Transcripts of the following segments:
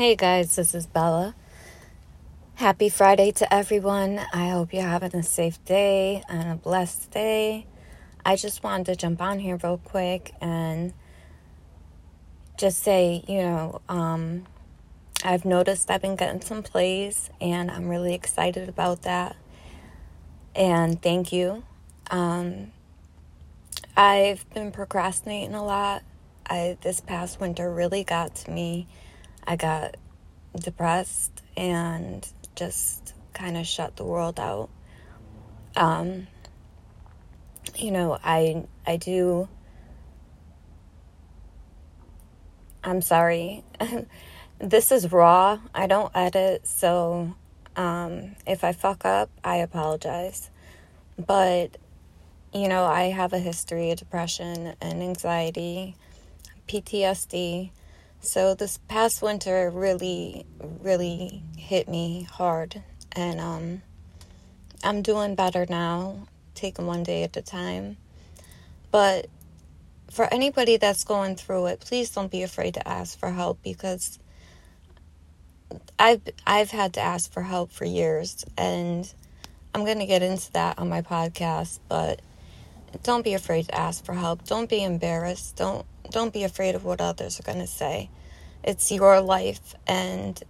Hey guys, this is Bella. Happy Friday to everyone. I hope you're having a safe day and a blessed day. I just wanted to jump on here real quick and just say, you know, um, I've noticed I've been getting some plays and I'm really excited about that. And thank you. Um, I've been procrastinating a lot. I this past winter really got to me I got depressed and just kind of shut the world out. Um, you know, I I do. I'm sorry. this is raw. I don't edit, so um, if I fuck up, I apologize. But you know, I have a history of depression and anxiety, PTSD, so this past winter really, really hit me hard, and um, I'm doing better now, taking one day at a time. But for anybody that's going through it, please don't be afraid to ask for help because I've I've had to ask for help for years, and I'm to get into that on my podcast. But don't be afraid to ask for help. Don't be embarrassed. Don't don't be afraid of what others are going to say. It's your life, and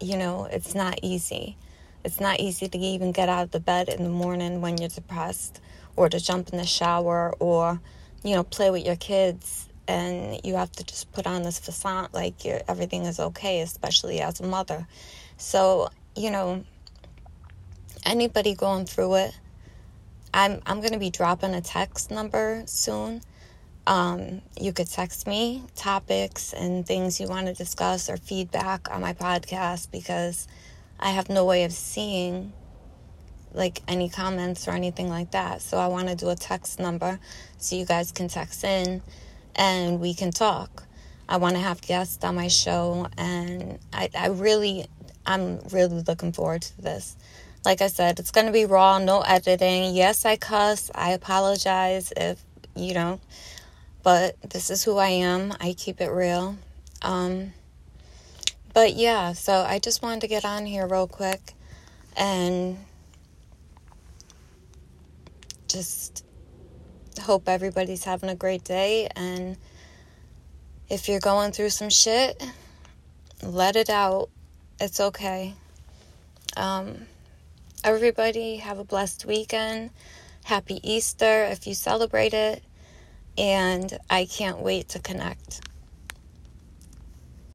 you know, it's not easy. It's not easy to even get out of the bed in the morning when you're depressed, or to jump in the shower, or, you know, play with your kids. And you have to just put on this facade like everything is okay, especially as a mother. So, you know, anybody going through it, I'm, I'm going to be dropping a text number soon um, you could text me topics and things you want to discuss or feedback on my podcast because I have no way of seeing like any comments or anything like that. So I want to do a text number so you guys can text in and we can talk. I want to have guests on my show and I, I really I'm really looking forward to this. Like I said, it's going to be raw, no editing. Yes, I cuss. I apologize if, you know, but this is who I am. I keep it real. Um, but yeah, so I just wanted to get on here real quick and just hope everybody's having a great day. And if you're going through some shit, let it out. It's okay. Um, everybody have a blessed weekend. Happy Easter if you celebrate it and I can't wait to connect.